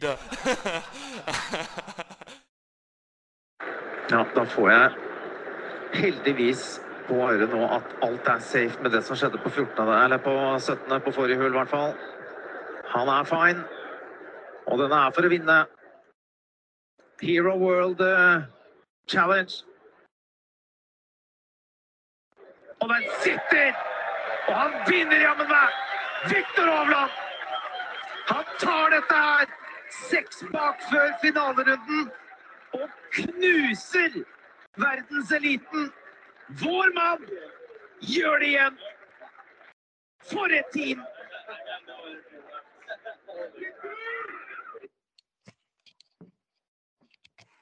the. Ja, da får jeg heldigvis på øret nå at alt er safe med det som skjedde på 14. eller på 17. på forrige hull, i hvert fall. Han er fine. Og den er for å vinne. Hero World uh, Challenge. Og den sitter! Og han vinner jammen meg! Viktor Hovland! Han tar dette her! Seks bak før finalerunden og knuser verdenseliten. Vår mann gjør det igjen. For et team!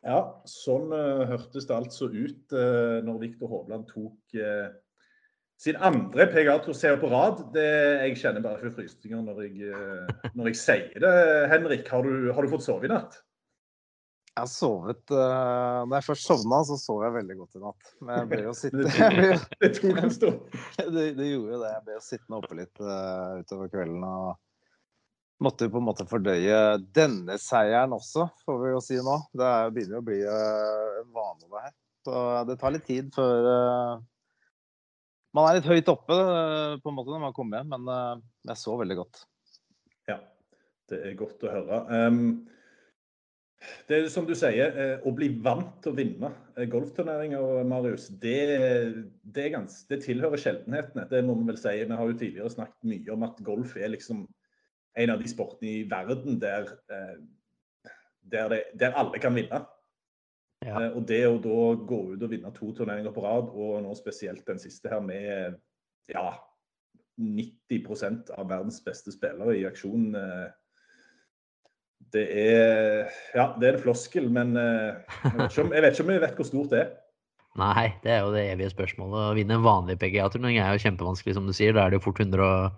Ja, sånn uh, hørtes det altså ut uh, når Viktor Hovland tok uh, sin andre PGA-trosé på rad. Det, jeg kjenner bare for frysninger når jeg, uh, når jeg sier det. Henrik, har du, har du fått sove i natt? Jeg har sovet uh, Når jeg først sovna, så sov jeg veldig godt i natt. Men jeg ble jo sitte Det tok en stund. det, det gjorde det. Jeg ble jo sittende oppe litt uh, utover kvelden og måtte jo på en måte fordøye denne seieren også, får vi jo si nå. Det er, begynner jo å bli uh, en vane, det her. Så det tar litt tid før man er litt høyt oppe på en måte når man kommer hjem, men jeg så veldig godt. Ja, det er godt å høre. Det er som du sier, eh, å bli vant til å vinne eh, golfturneringer, Marius, det, det, gans, det, tilhører sjeldenhetene. Det må vi vel si. Vi har jo tidligere snakket mye om at golf er liksom en av de sportene i verden der, eh, der, det, der alle kan vinne. Ja. Og det å da gå ut og vinne to turneringer på rad, og nå spesielt den siste her med ja, 90% av verdens beste spillere i aksjon det er Ja, det er en floskel, men jeg vet, om, jeg vet, ikke om, jeg vet hvor stort det er. Nei, det er jo det evige spørsmålet. Å vinne en vanlig PGA-turnering er jo kjempevanskelig, som du sier. Da er det jo fort 100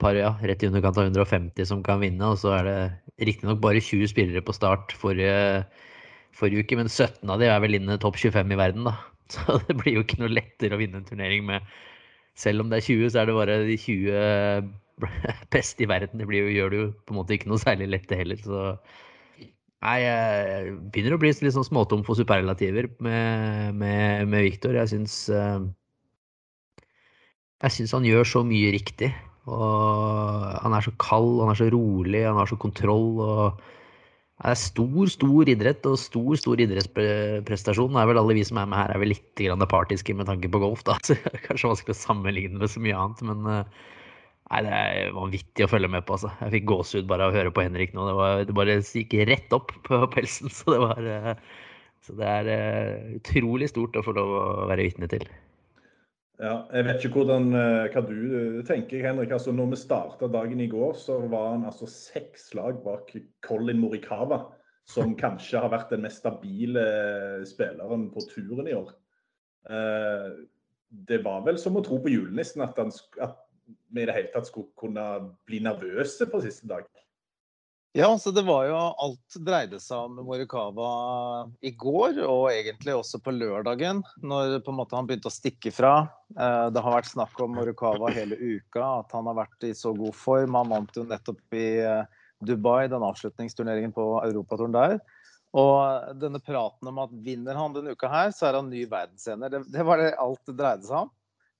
par, ja, rett i underkant av 150 som kan vinne. Og så er det riktignok bare 20 spillere på start forrige, forrige uke, men 17 av de er vel inne topp 25 i verden, da. Så det blir jo ikke noe lettere å vinne en turnering med Selv om det er 20, så er det bare de 20 best i verden. Det jo, gjør det jo på en måte ikke noe særlig lett, det heller. Så nei, jeg begynner å bli litt sånn småtom for superrelativer med, med, med Viktor. Jeg syns eh, Jeg syns han gjør så mye riktig. Og han er så kald, han er så rolig, han har så kontroll. og det er stor, stor idrett og stor, stor idrettsprestasjon. Det er vel alle vi som er med her, er vel litt partiske med tanke på golf, da. Så det er kanskje vanskelig å sammenligne med så mye annet. Men uh, Nei, Det er vanvittig å følge med på. altså. Jeg fikk gåsehud bare av å høre på Henrik nå. Det, var, det bare gikk rett opp på pelsen. Så det, var, eh, så det er eh, utrolig stort å få lov å være vitne til. Ja, jeg vet ikke hvordan, eh, hva du tenker, Henrik. Altså, når vi starta dagen i går, så var han altså seks lag bak Colin Morikawa. Som kanskje har vært den mest stabile spilleren på turen i år. Det var vel som å tro på julenissen at, han, at vi i det hele tatt skulle kunne bli nervøse på siste dag? Ja, så det var jo Alt dreide seg om Morikawa i går, og egentlig også på lørdagen, når på en måte han begynte å stikke fra. Eh, det har vært snakk om Morikawa hele uka, at han har vært i så god form. Han vant jo nettopp i eh, Dubai, den avslutningsturneringen på europaturen der. Og denne praten om at vinner han denne uka her, så er han ny verdensener. Det, det var det alt det dreide seg om.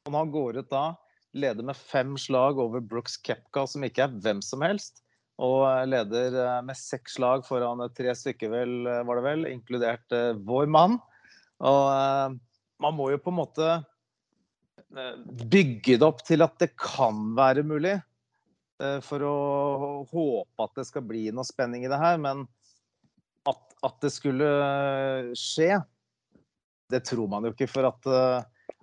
Og når han går ut da, leder med fem slag over Brooks Kepka, som ikke er hvem som helst, og leder eh, med seks lag foran tre stykker, vel, eh, var det vel, inkludert vår mann. Og man må jo på en måte bygge det opp til at det kan være mulig. For å håpe at det skal bli noe spenning i det her. Men at, at det skulle skje, det tror man jo ikke. For at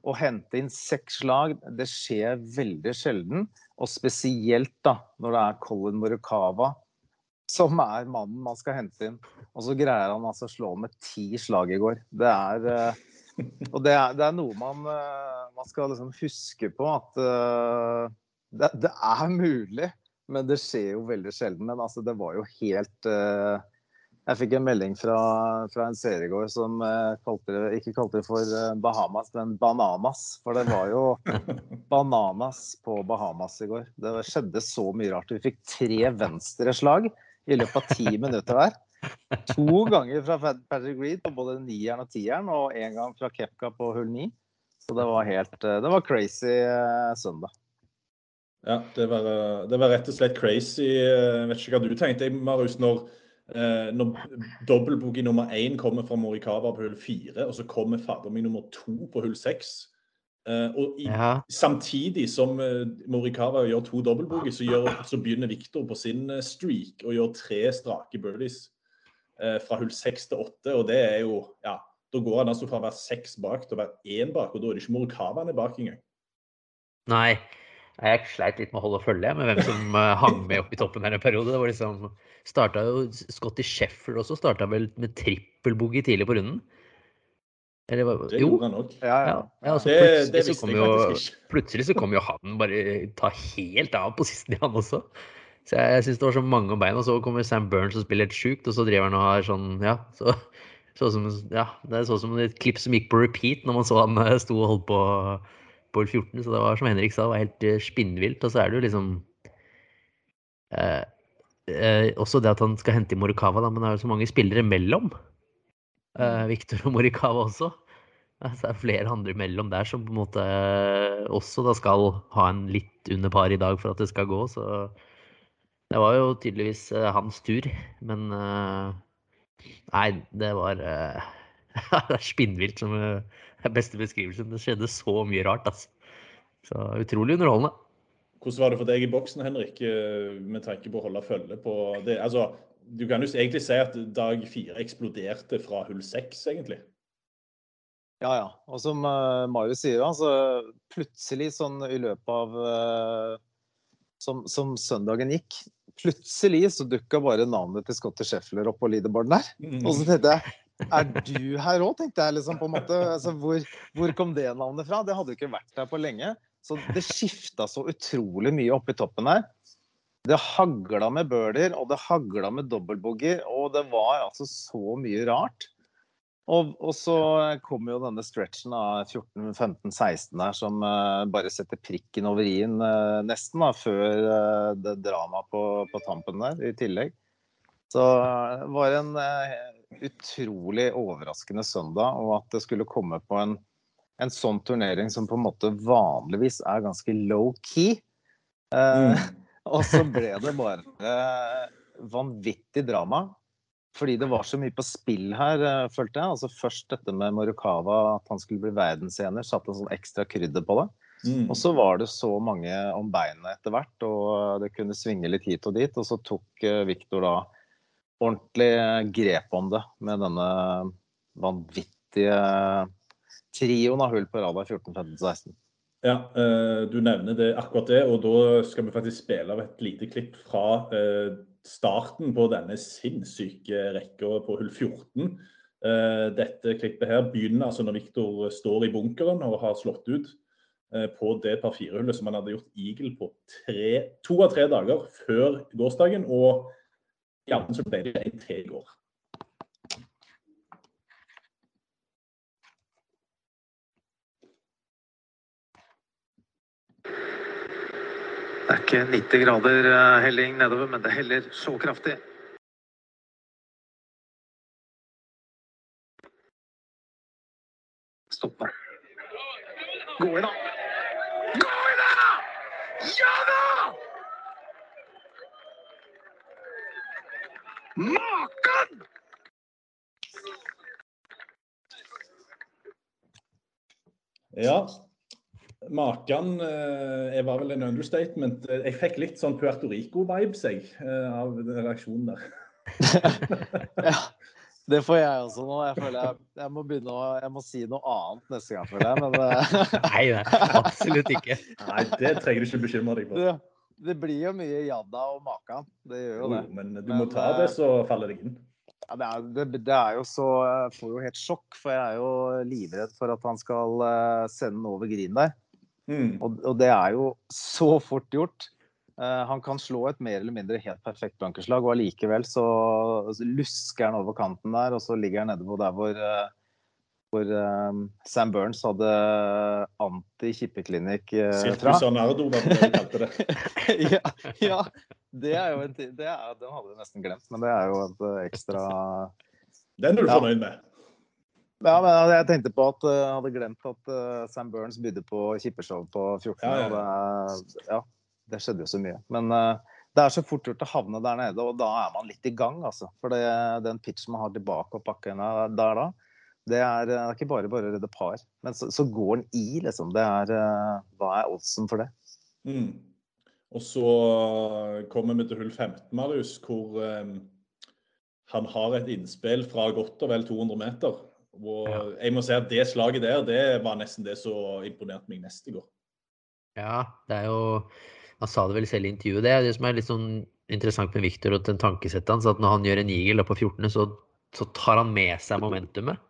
å hente inn seks slag, det skjer veldig sjelden. Og spesielt da, når det er Colin Morikawa som er mannen man skal hente inn. Og så greier han altså å slå med ti slag i går. Det er eh, Og det er, det er noe man, eh, man, skal liksom huske på at uh, det, det, er mulig, men det skjer jo veldig sjelden. Men altså, det var jo helt jeg fikk en melding fra, fra en seer i går som eh, kalte det, ikke kalte det for eh, Bahamas, men Bananas. For det var jo bananas på Bahamas i går. Det skjedde så mye rart. Vi fikk tre venstreslag i løpet av ti minutter hver. To ganger fra Patrick Reed på både nieren og tieren, og én gang fra Kepka på hull ni. Så det var helt eh, Det var crazy søndag. Ja, det var, det var, rett og slett crazy. Jeg vet ikke hva du tenkte, Marius, når Eh, når dobbeltboogie nummer én kommer fra Morikawa på hull fire, og så kommer fader meg nummer to på hull seks. Eh, og i, ja. samtidig som eh, Morikawa gjør to dobbeltboogie, så, så, begynner Victor på sin eh, streak og gjør tre strake birdies eh, fra hull seks til åtte. Og det er jo Ja, da går han altså fra å være seks bak til å være én bak, og da er det ikke Morikawa han er bak engang. Nei. Jeg sleit litt med å holde følge med hvem som uh, hang med opp i toppen her en periode. Det var liksom, starta jo Scotty Sheffield også starta vel med trippelboogie tidlig på runden. Eller, det jo. gjorde han òg. Ja, ja. ja altså, det, det visste jeg faktisk ikke. Plutselig så kom jo han bare ta helt av på sisten, han også. Så jeg, jeg syns det var så mange om beina. Og så kommer Sam Burns og spiller helt sjukt, og så driver han og har sånn Ja, så, så som, ja det er sånn som et klipp som gikk på repeat når man så han eh, sto og holdt på på 14, så det var som Henrik sa, det var helt eh, spinnvilt. Og så er det jo liksom eh, eh, Også det at han skal hente i Morikawa, da, men det er jo så mange spillere mellom. Eh, Viktor Victor og Morikawa også. Så det er flere andre mellom der som på en måte eh, også da skal ha en litt under par i dag for at det skal gå. Så det var jo tydeligvis hans tur. Men nei, det var Det er spinnvilt som er beste beskrivelsen. Det skjedde så mye rart. Altså. Så utrolig underholdende. Hvordan var det for deg i boksen, Henrik, eh, med tanke på å holde følge på det? Altså, du kan jo egentlig si at dag fire eksploderte fra hull seks, egentlig. Ja, ja. Og som uh, Marius sier, altså, plutselig sånn i løpet av uh, som, som, søndagen gikk, plutselig så dukka bare navnet til Scotty Scheffler opp på leaderboarden der. Mm. Og så tenkte jeg er du her òg, tenkte jeg liksom på en måte. Altså, hvor, hvor, kom det navnet fra? Det hadde jo ikke vært der på lenge. Så det skifta så utrolig mye oppi toppen her. Det hagla med birdier, og det hagla med dobbeltboogie, og det var altså så mye rart. Og, og, så kom jo denne stretchen av 14-15-16 der som uh, bare setter prikken over i-en uh, nesten, da, før uh, det dramaet på, på, tampen der i tillegg. Så det var en utrolig overraskende søndag, og at det skulle komme på en, en sånn turnering som på en måte vanligvis er ganske low-key. Eh, mm. og så ble det bare eh, vanvittig drama. Fordi det var så mye på spill her, eh, følte jeg. Altså Først dette med Morikawa, at han skulle bli verdensener, satte en sånn ekstra krydder på det. Mm. Og så var det så mange om beinet etter hvert, og det kunne svinge litt hit og dit. Og så tok eh, Viktor da ordentlig grep om det med denne vanvittige trioen av hull på radar 14, 15, 16. Ja, eh, du nevner det akkurat det, og da skal vi faktisk spille av et lite klipp fra eh, starten på denne sinnssyke rekka på hull 14. Eh, dette klippet her begynner altså når Viktor står i bunkeren og har slått ut på det par fire-hullet som han hadde gjort eagle på tre, to av tre dager før gårsdagen. og ja, så ble det en til i går. Det er ikke 90 grader eh, helling nedover, men det heller så kraftig. Stopp. Gå i, da. Maken! Ja. Maken Jeg var vel en understatement. Jeg fikk litt sånn Puerto Rico-vibes jeg, eh, av den reaksjonen der. Ja, det får jeg også nå. Jeg føler jeg, jeg må begynne å Jeg må si noe annet neste gang, føler jeg. Men eh, Nei, nei, absolutt ikke. Nei, det trenger du ikke bekymre deg for. Det, blir jo mye Jadda og Makan. Det gjør jo Jo, det. men du Men, må ta eh, det, så faller det inn. Ja, det, er, det, det er jo så Jeg får jo helt sjokk, for jeg er jo livredd for at han skal eh, sende den over green der. Mm. Og, og det er jo så fort gjort. Uh, han kan slå et mer eller mindre helt perfekt blankerslag, og allikevel så, så lusker han over kanten der, og så ligger han nede på der hvor, eh, hvor um, Sam Burns hadde anti-kippeklinikk eh, fra. Sirkus Arnardo, det kalte det. ja, ja, det er jo en er, Den hadde jeg nesten glemt, men det er jo et eh, ekstra Den er du Ja. fornøyd med? Ja, men jeg tenkte på at eh, jeg hadde glemt at eh, Sam Burns bydde på kippeshow på 14. Ja, det, ja, det skjedde jo så mye. Men uh, det er så fort gjort å havne der nede, og da er man litt i gang, altså. For det, den pitchen man har tilbake og pakken der da, det er, det er ikke bare bare å redde par. Men så, så går den i, liksom. Det er, eh, hva er oddsen for det? Mm. Og så kommer vi til hull 15, Marius, hvor um, han har et innspill fra godt og vel 200 meter. Og Ja. jeg må si at det slaget der, det var nesten det som imponerte meg mest i går. Ja, det er jo Han sa det vel selv i intervjuet. Det er det som er litt sånn interessant med Victor og den tankesettet hans, at når han gjør en eagle på 14., så, så tar han med seg momentumet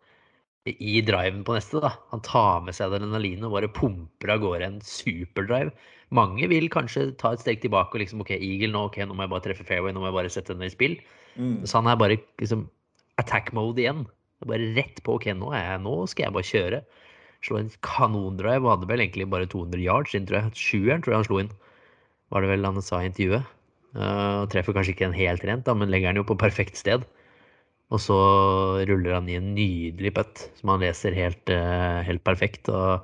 i driven på neste. da. Han tar med seg adrenalinet og bare pumper av gårde en superdrive. Mange vil kanskje ta et steg tilbake og liksom OK, eagle nå, ok, nå må jeg bare treffe fairway, nå må jeg bare sette den i spill. Mm. Så han er bare liksom attack mode igjen. Bare rett på. OK, nå, er jeg, nå skal jeg bare kjøre. Slå en kanondrive. Hadde vel egentlig bare 200 yards inn, tror jeg. Sjueren tror jeg han slo inn. Var det vel han sa i intervjuet. Uh, treffer kanskje ikke den helt rent, da, men legger den jo på perfekt sted. Og så ruller han i en nydelig putt som han leser helt, eh, helt perfekt. Og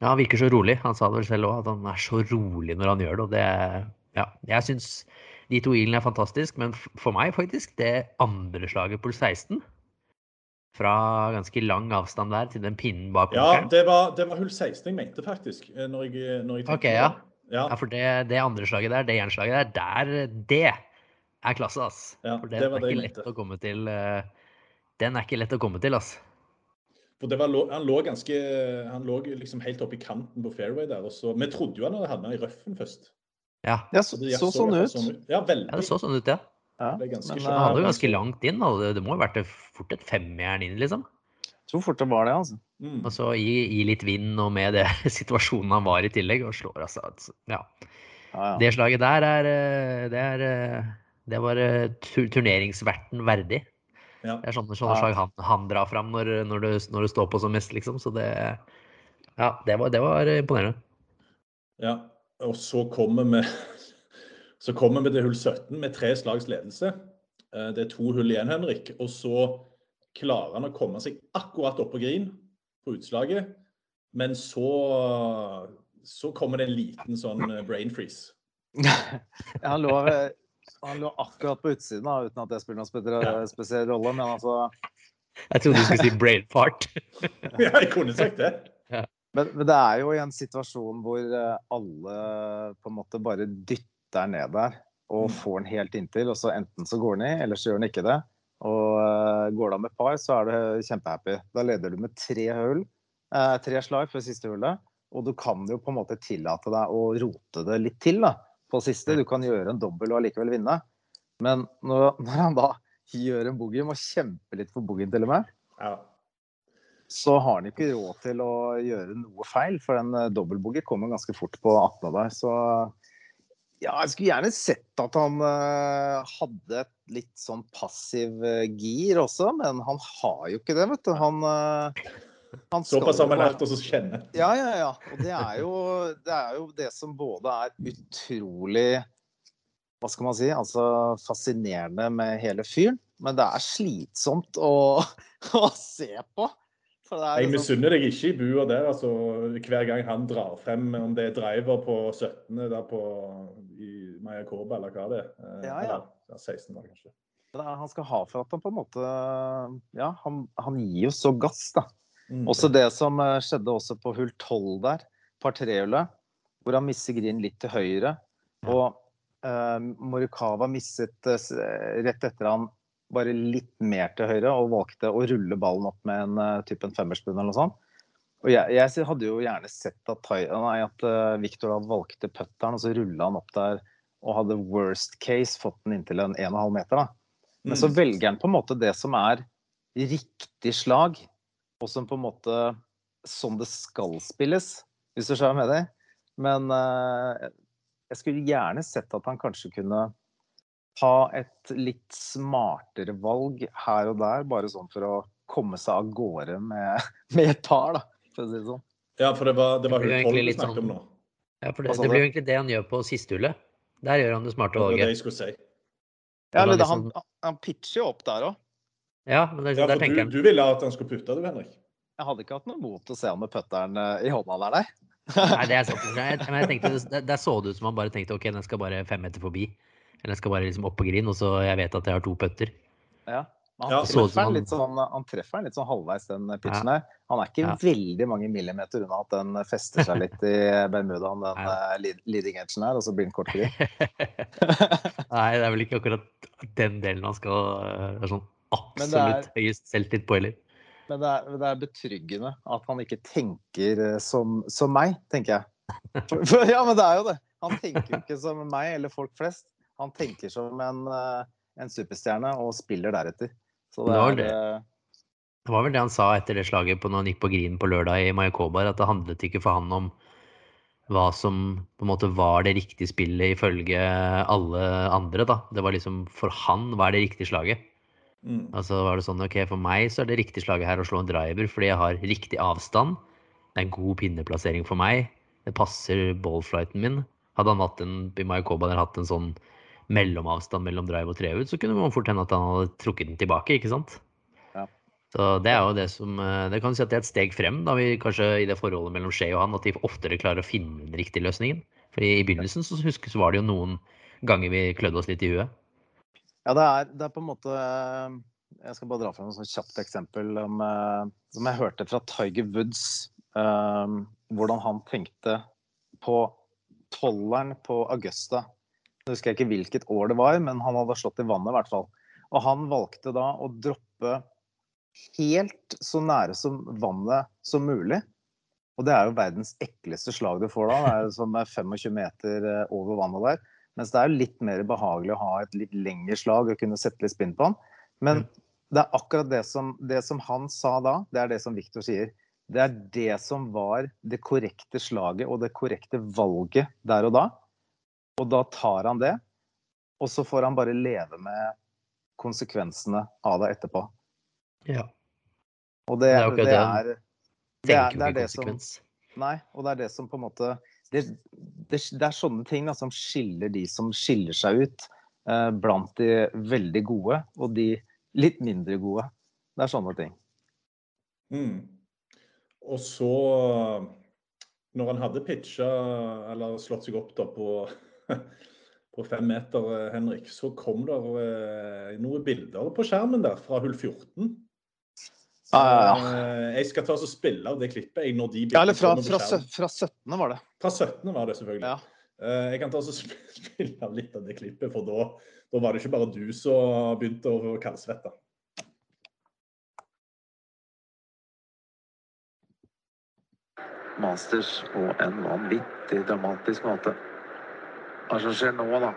ja, han virker så rolig. Han sa det vel selv òg, at han er så rolig når han gjør det. Og det Ja, jeg syns de to ilene er fantastisk, men for meg faktisk det andre slaget på 16 fra ganske lang avstand der til den pinnen bak Ja, det var, det var hull 16 jeg mente, faktisk. eh, Når jeg, når jeg tenkte Ok, ja. ja. Ja, for det, det andre slaget der, det jernslaget der, der Det er klasse, ass. Ja, for det den var er det ikke lett å komme til. eh, Den er ikke lett å komme til, ass. For det var, han lå ganske Han lå liksom helt oppe i kanten på fairway der. Og så, vi trodde jo han hadde havna i røffen først. Ja, det så, Det så så sånn ut. sånn. Ja, veldig. ja det så sånn ut, ja. Ja, Det men. Han hadde jo eh, ganske langt inn. Og Det- Det må jo ha vært fort et femjern inn, liksom. jeg tror fort det var det, altså. Mm. Og så gi, gi litt vind, og med det situasjonen han var i tillegg, og slår altså altså, Ja. Ja, ja. Det slaget der er eh, Det, er, det var eh, turneringsverten verdig. Ja. Det er sånne, sånne slag han, han drar fram når, når, du, når du, står på som mest, liksom. Så det Ja, det var, det var imponerende. Ja, og så kommer vi så kommer vi til hull 17 med tre slags ledelse. Eh, Det er to hull igjen, Henrik. Og så klarer han å komme seg akkurat opp på green på utslaget. Men så, så kommer det en liten sånn eh, brain freeze. han, lå, ved- han lå akkurat på utsiden, da, uten at det spiller noen spesiell, spesiell rolle. Men altså Jeg trodde du skulle si brain fart. Ja, jeg kunne sagt det. Men, men det er jo i en situasjon hvor eh, alle på en måte bare dytter ned der og Mm. får den helt inntil, og så enten så går den i, eller så gjør den ikke det. Og eh, går det av med par, så er du kjempehappy. Da leder du med tre hull, eh, tre slag før siste hullet, og du kan jo på en måte tillate deg å rote det litt til da, på siste. Du kan gjøre en dobbel og allikevel vinne. Men når, når han da gjør en boogie, må kjempe litt for boogien til og med, Ja. så har han ikke råd til å gjøre noe feil, for en uh, dobbeltboogie kommer ganske fort på 18 der. Så ja, jeg skulle gjerne sett at han uh, hadde et litt sånn passiv uh, gir også, men han har jo ikke det, vet du. Han, uh, Såpass har man lært oss å kjenne. ja, ja, ja. Og det er, jo, det er jo det som både er utrolig Hva skal man si? Altså fascinerende med hele fyren. Men det er slitsomt å, å se på. Er Jeg liksom, misunner deg ikke i bua der, altså. Hver gang han drar frem, om det er driver på 17. der på i Mayakoba, eller hva det er. Eh, Ja, ja. Eller, ja, 16 var kanskje. han skal ha for at han på en måte Ja, han, han gir jo så gass, da. Mm. Også det som eh, skjedde også på hull 12 der, par trehjulet, hvor han misser green litt til høyre. Og eh, Morikawa misset eh, rett etter han bare litt mer til høyre og valgte å rulle ballen opp med en uh, type en femmersbunn eller noe sånt. Og jeg, jeg hadde jo gjerne sett at, nei, at eh, Victor da valgte putteren, og så rulla han opp der og hadde worst case fått den inntil en 1,5 meter. da. Men så Mm. velger han på en måte det som er riktig slag, og som på en måte sånn det skal spilles, hvis du skjønner hva jeg mener. Men eh, jeg skulle gjerne sett at han kanskje kunne ta et litt smartere valg her og der, bare sånn for å komme seg av gårde med, med et par, da, for å si det sånn. Ja, for det var, det var Det hull tolv vi snakket om sånn- nå. Ja, for det, det blir jo egentlig det han gjør på siste hullet. Der gjør han det smarte Det var det jeg skulle si. Ja, eller det, liksom- han, han pitcher jo opp der òg. Ja, men det, Ja, der du, du ville at han skulle putte, du, Henrik? Jeg hadde ikke hatt noe mot å se han med putteren eh, i hånda der, nei. Nei, det er sant. Jeg, men jeg tenkte, det- Der så det ut som han bare tenkte ok, den skal bare fem meter forbi. Eller den skal bare liksom opp på green, og så jeg vet at jeg har to putter. Ja. han, Ja, treffer han- litt sånn, han treffer den litt sånn halvveis, den pitchen her. Han er ikke Ja. veldig mange millimeter unna at den fester seg litt i Bermudaen, den ja. eh, leading edgen her, og så blir den kort green. Nei, det er vel ikke akkurat den delen han skal uh, er sånn Men det er- absolutt høyest selvtillit på heller. Men det er, det er betryggende at han ikke tenker eh, som, som meg, tenker jeg. For, for, ja, men det er jo det. Han tenker jo ikke som meg eller folk flest. Han tenker som en, eh, en superstjerne og spiller deretter. Så det Det var er det. eh, Det var vel det han sa etter det slaget på når han gikk på green på lørdag i Mayakobar, at det handlet ikke for han om hva som på en måte var det riktige spillet ifølge alle andre, da. Det var liksom for han hva er det riktige slaget. Mm. Altså var det sånn ok, for meg så er det riktig slaget her å slå en driver fordi jeg har riktig avstand. Det er en god pinneplassering for meg. Det passer ballflighten min. Hadde han hatt en i Mayakoba der hatt en sånn mellomavstand mellom drive og trehud, så kunne man fort hende at han hadde trukket den tilbake, ikke sant? Ja. Så det er jo det som eh, Det kan si at det er et steg frem, da vi kanskje i det forholdet mellom Shea og han, at de oftere klarer å finne den riktige løsningen. For i begynnelsen så husker så var det jo noen ganger vi klødde oss litt i huet. Ja, det er, det er på en måte eh, Jeg skal bare dra frem et sånt kjapt eksempel om, eh, som jeg hørte fra Tiger Woods. Um, hvordan han tenkte på tolleren på Augusta. Jeg husker ikke hvilket år det var, men han hadde slått i vannet i hvert fall. Og han valgte da å droppe helt så nære som vannet som mulig. Og det er jo verdens ekleste slag du får da. Det er som er 25 meter over vannet der. Mens det er jo litt mer behagelig å ha et litt lengre slag og kunne sette litt spinn på han. Men det er akkurat det som, det som han sa da, det er det som Viktor sier. Det er det som var det korrekte slaget og det korrekte valget der og da. Og da tar han det, og så får han bare leve med konsekvensene av det etterpå. Ja. Og det, Det er jo det det. er det er, det er det som. Nei, og det er det som på en måte Det, det, det er sånne ting da, som skiller de som skiller seg ut eh, blant de veldig gode og de litt mindre gode. Det er sånne ting. Mm. Og så, når han hadde pitcha, eller slått seg opp da på, på fem meter, eh, Henrik, så kom det eh, noen bilder på skjermen der fra hull 14. Ja, ja, ja. Eh, Jeg skal ta og spille av det klippet jeg, når de Ja, eller fra, fra, fra 17. var det. Fra 17. var det selvfølgelig. Ja. Eh, Jeg kan ta og spille av litt av det klippet, for da, da var det ikke bare du som begynte å kaldsvette. Masters på en vanvittig dramatisk måte. Hva som skjer nå, da?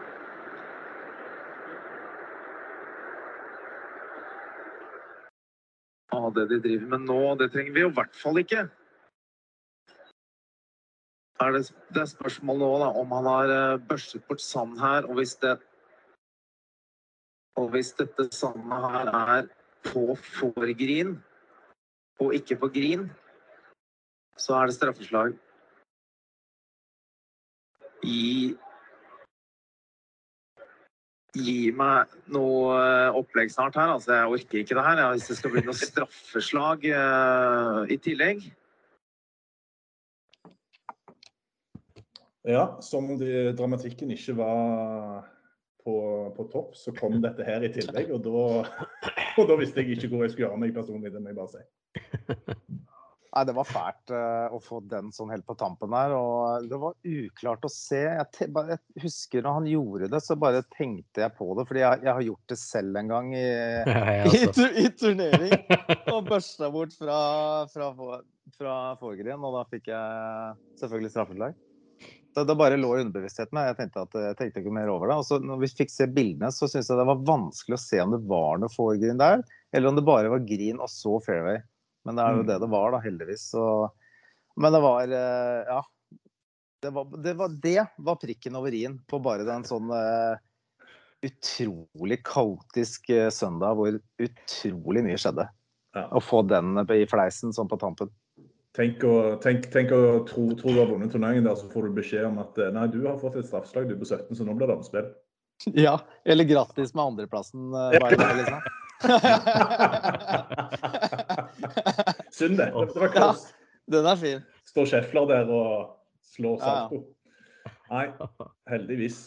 Ja, det de driver med nå, det trenger vi i hvert fall ikke. Er det, det er spørsmål nå da, om han har eh, børstet bort sand her, og hvis det Og hvis dette sandet her er på fårgrin og ikke på grin, så er det straffeslag i gi meg noe eh, opplegg snart her. Altså, jeg orker ikke det her. Ja, hvis det skal bli noe straffeslag uh, i tillegg. Ja, som om de, dramatikken ikke var på, på, topp, så kom dette her i tillegg. Og da, og da visste jeg ikke hvor jeg skulle gjøre meg personlig, det må jeg bare si. Nei, det var fælt uh, å få den sånn helt på tampen her. Og det var uklart å se. Jeg, jeg, husker når han gjorde det, så bare tenkte jeg på det. Fordi jeg, jeg har gjort det selv en gang i, ja, i, i, turnering. Og børsta bort fra, fra, fra Forgren, og da fikk jeg selvfølgelig straffeslag. Det, det bare lå i underbevisstheten. Jeg tenkte, at, jeg tenkte ikke mer over det. Og så når vi fikk se bildene, så syntes jeg det var vanskelig å se om det var noe Forgren der, eller om det bare var Green og så fairway. Men det er jo mm. det det var, da, heldigvis. Så, men det var eh, Ja. Det var, det var, det var prikken over i-en på bare den sånn uh, utrolig kaotisk uh, søndag hvor utrolig mye skjedde. Ja. Å få den i fleisen sånn på tampen. Tenk å, tenk, tenk å tro, tro, du har vunnet turneringen der, så får du beskjed om at nei, du har fått et straffeslag du på 17, så nå blir det omspill. Ja, eller grattis med andreplassen. Uh, liksom. Synd det. Det var kaos. Ja, den er fin. Står Schäfler der og slår Salto. Nei, heldigvis.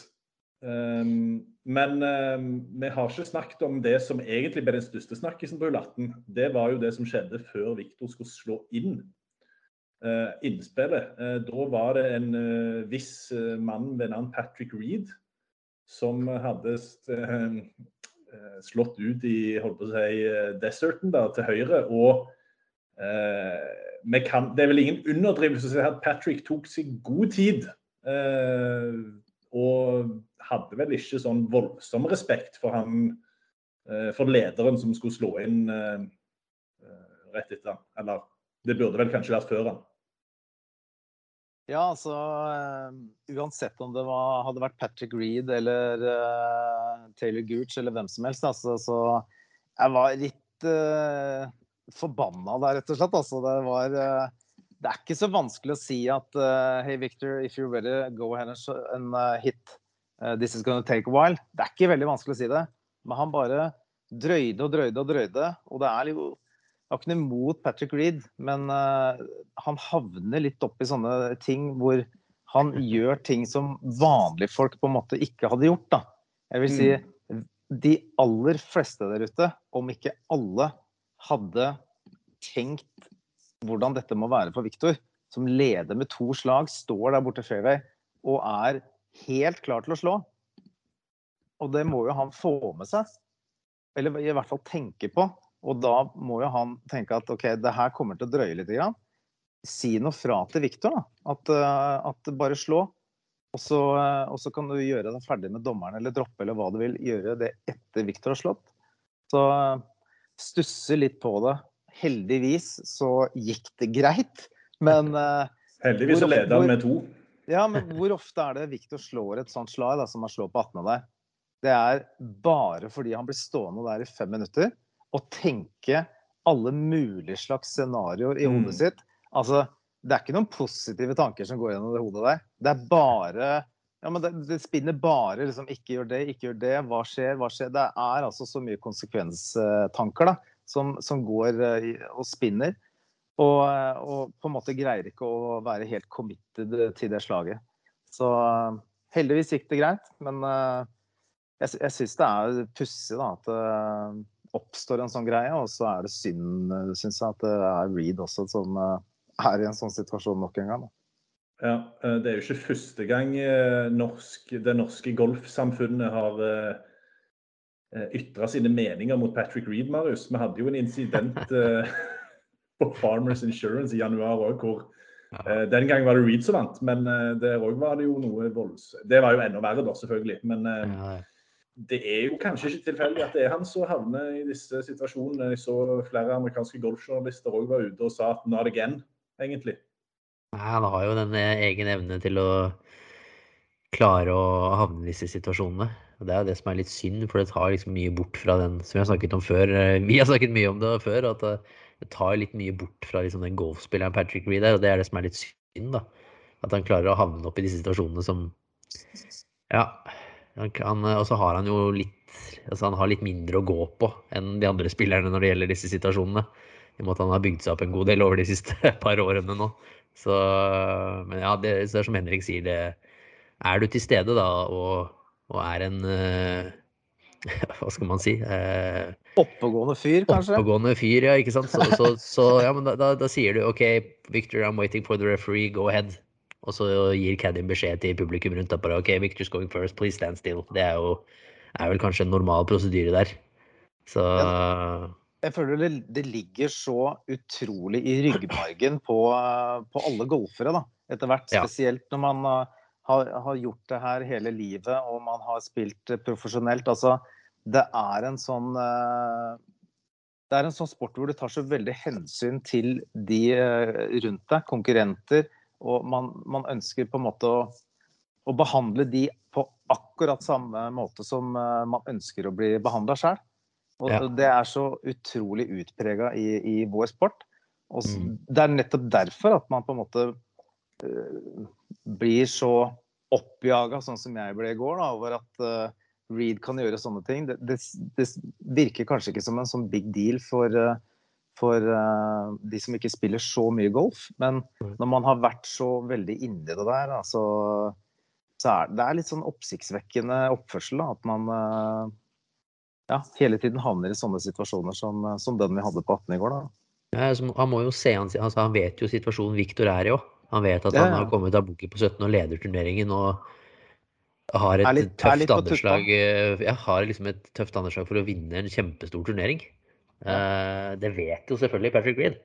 Um, men um, vi har ikke snakket om det som egentlig ble den største snakkisen på U18. Det var jo det som skjedde før Viktor skulle slå inn uh, innspillet. Uh, da var det en uh, viss mann ved navn Patrick Reed som hadde slått ut i holdt på å si, deserten da, til høyre. og Eh, kan, det er vel ingen underdrivelse å si at Patrick tok seg god tid. Eh, og hadde vel ikke sånn voldsom respekt for han eh, for lederen som skulle slå inn eh, eh, rett etter han. Eller det burde vel kanskje vært før han. Ja, altså Uansett om det var, hadde vært Patrick Reed eller uh, Taylor Gooch eller hvem som helst, altså, så jeg var litt uh, forbanna der, rett og slett. Altså, det, var, uh, det er ikke så vanskelig å si at Hey, Victor, if you're ready, go ahead and hit. This is gonna take a while. Det er ikke veldig vanskelig å si det. Men han bare drøyde og drøyde og drøyde. Og det er jo Jeg har ikke noe imot Patrick Reed, men han havner litt opp i sånne ting hvor han gjør ting som vanlige folk på en måte ikke hadde gjort. da. Jeg vil si mm. de aller fleste der ute, om ikke alle, hadde tenkt hvordan dette må være for Viktor, som leder med to slag, står der borte fairway og er helt klar til å slå. Og det må jo han få med seg. Eller i hvert fall tenke på. Og da må jo han tenke at OK, det her kommer til å drøye litt. Grann. Si noe fra til Viktor, da. At, uh, at bare slå. Og så, uh, og så, kan du gjøre deg ferdig med dommeren eller droppe eller hva du vil. Gjøre det etter Viktor har slått. Så stusse stusser litt på det. Heldigvis så gikk det greit, men Heldigvis så leder han med to. Ja, men hvor ofte er det Viktor slår et sånt slag da, som han slår på 18. av der? Det er bare fordi han blir stående der i fem minutter og tenke alle mulige slags scenarioer i hodet mm. sitt. Altså, det er ikke noen positive tanker som går gjennom det hodet der. Det er bare ja, men det, det spinner bare liksom Ikke gjør det, ikke gjør det. Hva skjer, hva skjer? Det er altså så mye konsekvenstanker da, som, som går uh, og spinner. Og, og, på en måte greier ikke å være helt committed til det slaget. Så heldigvis gikk det greit. Men jeg, jeg syns det er pussig at det oppstår en sånn greie. Og så er det synd, syns jeg, at det er Reed også som er i en sånn situasjon nok en gang. Da. Ja, eh, Det er jo ikke første gang eh, norsk, det norske golfsamfunnet har eh, ytra sine meninger mot Patrick Reed, Marius. Vi hadde jo en incident på Farmers Insurance i januar òg, hvor den gangen var det Reed som vant, men der òg var det jo noe voldsomt. Det var jo enda verre, da, selvfølgelig. Men det er jo kanskje ikke tilfeldig at det er han som havner i disse situasjonene. Jeg så flere amerikanske golfjournalister òg var ute og sa at not again, egentlig. Han har jo den eh, egen evne til å klare å havne i disse situasjonene. Det er det som er litt synd, for det tar liksom mye bort fra den som vi har snakket om før. Eh, vi har snakket mye om det før, at det tar litt mye bort fra liksom den golfspilleren Patrick Reed er, og det er det som er litt synd. da. At han klarer å havne opp i disse situasjonene som Ja. Han, kan- og så har han jo litt altså han har litt mindre å gå på enn de andre spillerne når det gjelder disse situasjonene. I og med at han har bygd seg opp en god del over de siste par årene nå. Så, men ja, det, det er som Henrik sier, det er du til stede da og, og er en uh, Hva skal man si? Uh, Oppegående fyr, kanskje? Oppegående fyr, ja, ikke sant. Så, så, så ja, men da, da, da sier du OK, Victor, I'm waiting for the referee, go ahead. Og så gir Caddien beskjed til publikum rundt bare OK, Victor's going first, please stand still. Det er jo er vel kanskje en normal prosedyre der. Så Jeg føler det, det ligger så utrolig i ryggmargen på, på alle golfere, da. Etter hvert. Ja. Spesielt når man uh, har, har gjort det her hele livet og man har spilt uh, profesjonelt. Altså, det er en sånn uh, Det er en sånn sport hvor du tar så veldig hensyn til de rundt deg, konkurrenter, og man, man ønsker på en måte å, å behandle de på akkurat samme måte som uh, man ønsker å bli behandla sjøl. Og Ja. det er så utrolig utprega i, i vår sport. Og så, Mm. det er nettopp derfor at man på en måte uh, blir så oppjaga, sånn som jeg ble i går, da, over at uh, Reed kan gjøre sånne ting. Det, det, det virker kanskje ikke som en sånn big deal for, eh, for eh, de som ikke spiller så mye golf. Men Mm. når man har vært så veldig inni det der, altså, så, er det er litt sånn oppsiktsvekkende oppførsel. Da, at man eh, ja, hele tiden havner i sånne situasjoner som, som den vi hadde på 18 i går. Da. ja, han må jo se han, altså, han vet jo situasjonen Viktor er i òg. Han vet at han ja. har kommet av bookie på 17 og leder turneringen og har et litt- tøft anslag eh, liksom et tøft anderslag for å vinne en kjempestor turnering. Eh, det vet jo selvfølgelig Patrick Reed.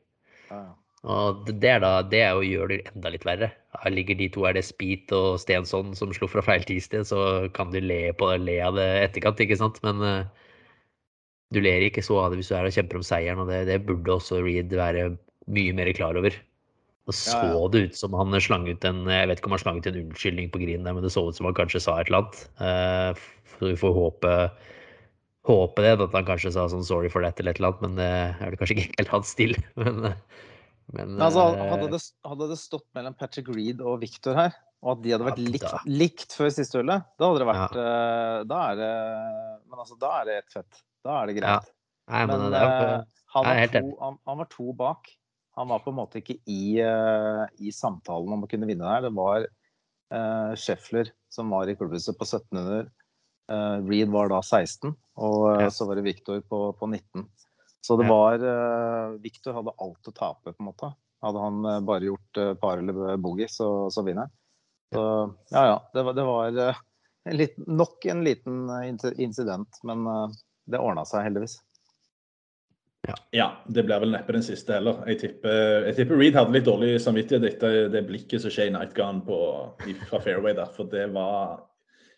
Ja, Og det- er da det er jo gjør det enda litt verre. Her ligger de to, er det Speed og Stensson som slo fra feil tidssted, så kan du le, på, le av det etterkant, ikke sant? Men uh, du ler ikke så av det hvis du er og kjemper om seieren, og det, det burde også Reed være mye mer klar over. Og så Ja, ja. det ut som han slang ut en Jeg vet ikke om han slang ut en unnskyldning på grinen men det så ut som han kanskje sa et eller annet. Uh, vi får håpe håpe det, at han kanskje sa sånn 'sorry for that' eller et eller annet, men det er det kanskje ikke helt hans stil. Men, eh, men Men altså, eh, hadde, det, hadde det stått mellom Patrick Reed og Victor her, og at de hadde vært Ja, likt, likt før siste hullet, da hadde det vært eh, Da er det Men altså, da er det helt fett. Da er det Ja, greit. Nei, men, Men det er, eh, han, var to, han, han var to bak. Han var på en måte ikke i, eh, i samtalen om å kunne vinne der. Det var uh, Scheffler som var i klubbhuset på 1700. Uh, Reed var da 16, og eh, Ja. så var det Victor på, på 19. Så det Ja. var eh, Victor hadde alt å tape, på en måte. Hadde han eh, bare gjort eh, par eller boogie, så, så vinner han. Så ja, ja. Det var, det var eh, en liten, nok en liten eh, incident, men eh, det ordna seg heldigvis. Ja, det blir vel neppe den siste heller. Jeg tipper, jeg tipper Reed hadde litt dårlig samvittighet etter det blikket som Shay Knight ga han på, fra fairway der. For det var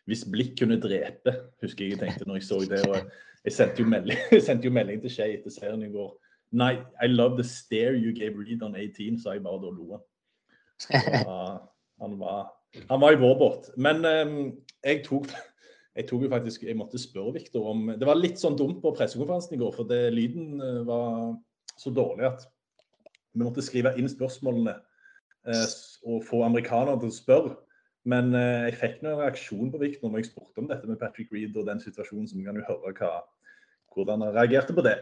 Hvis blikk kunne drepe, husker jeg jeg tenkte når jeg så det. og Jeg sendte jo melding, sendte jo melding til Skei etter serien i går. Nei, I love the stare you gave Reed on 18, sa jeg bare da lo han. Han var, han var i vår båt. Men um, jeg tok jeg tok jo faktisk, jeg måtte spørre Victor om Det var litt sånn dumt på pressekonferansen i går, for det, lyden eh, var så dårlig at vi måtte skrive inn spørsmålene eh, og få amerikanere til å spørre. Men eh, jeg fikk noen reaksjon på Victor når jeg spurte om dette med Patrick Reed og den situasjonen, så vi kan jo høre hva, hvordan han reagerte på det.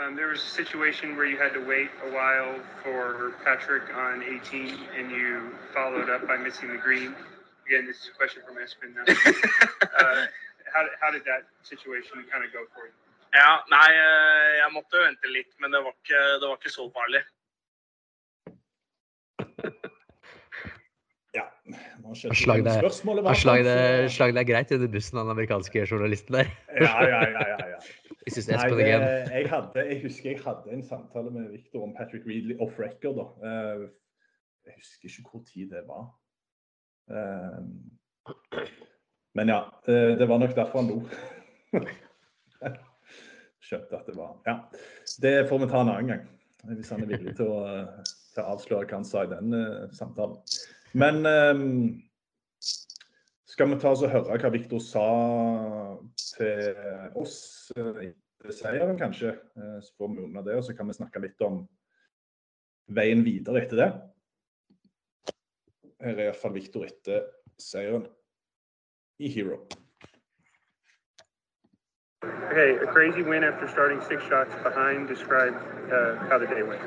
Um, there was a situation where you had to wait a while for Patrick on 18, and you followed up by missing the green. Again, this is a question from Espen. Now. uh, how, how did that situation kind of go for you? Ja, nei, eh, jeg måtte vente litt, men det var ikke, det var ikke så farlig. Ja. Nå skjønte jeg Slag deg- spørsmålet var Han slag sånn, deg, så- slag deg greit under bussen, den amerikanske journalisten der. Ja, ja, ja. ja, ja. Jeg det, again. jeg, hadde, jeg husker jeg hadde en samtale med Victor om Patrick Reedley off record. da. Eh, Jeg husker ikke hvor tid det var. Eh, Men ja, det, det var nok derfor han lo. Skjønte at det var Ja. Det får vi ta en annen gang. Hvis han er villig til å, eh, til å avsløre hva han sa i den eh, samtalen. Men eh, skal vi ta oss og høre hva Victor sa til oss eh, etter seieren, kanskje? Eh, Så får vi unna det, og så kan vi snakke litt om veien videre etter det. her er iallfall Victor etter seieren i Hero. Okay, a crazy win after starting six shots behind. Describe uh, how the day went.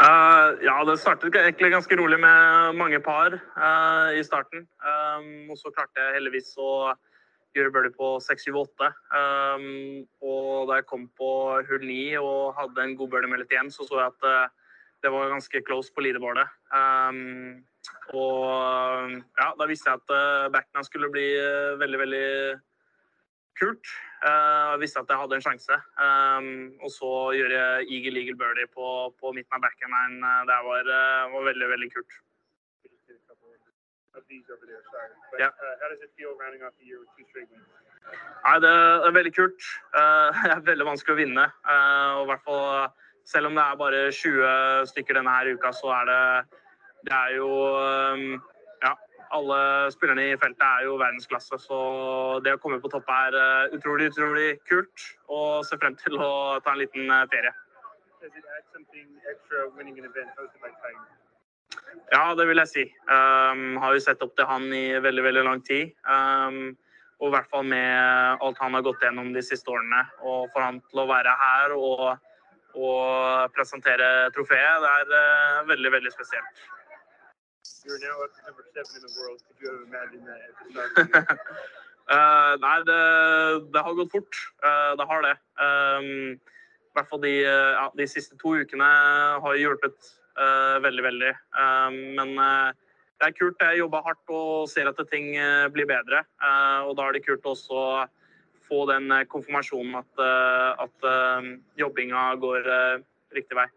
Eh, ja, det startet egentlig ganske rolig med mange par uh, i starten. Um, og så klarte jeg heldigvis å gjøre birdie på 6, 7, 8. Um, og da jeg kom på hull 9 og hadde en god birdie med litt igjen, så så jeg at uh, det var ganske close på leaderboardet. Um, og ja, da visste jeg at uh, backman skulle bli veldig, veldig kult. Eh, jeg visste at jeg hadde en sjanse. Um, og så gjøre eagle eagle birdie på, på midten av backhanderen, uh, det var, eh, var veldig, veldig kult. Ja. Nei, det er veldig kult. Eh, det er veldig vanskelig å vinne. Eh, og hvert fall, selv om det er bare 20 stykker denne her uka, så er det Det er jo um, alle spillerne i feltet er jo verdensklasse, så det å komme på topp er eh, utrolig, utrolig kult. Og ser frem til å ta en liten eh, ferie. Ja, det vil jeg si. Um, har jo sett opp til han i veldig, veldig lang tid. Um, og i hvert fall med alt han har gått gjennom de siste årene. Og for han til å være her og, og presentere trofeet, det er uh, veldig, veldig spesielt. You're now up to number seven in the world. Could you have imagined that at the start of the year? Eh, nei, det, det har gått fort. Uh, det har det. Um, I hvert fall de, ja, de siste to ukene har hjulpet uh, veldig, veldig. Um, men det er kult. Jeg jobber hardt og ser at ting blir bedre. Og da er det kult også å få den konfirmasjonen at, at jobbinga går riktig vei.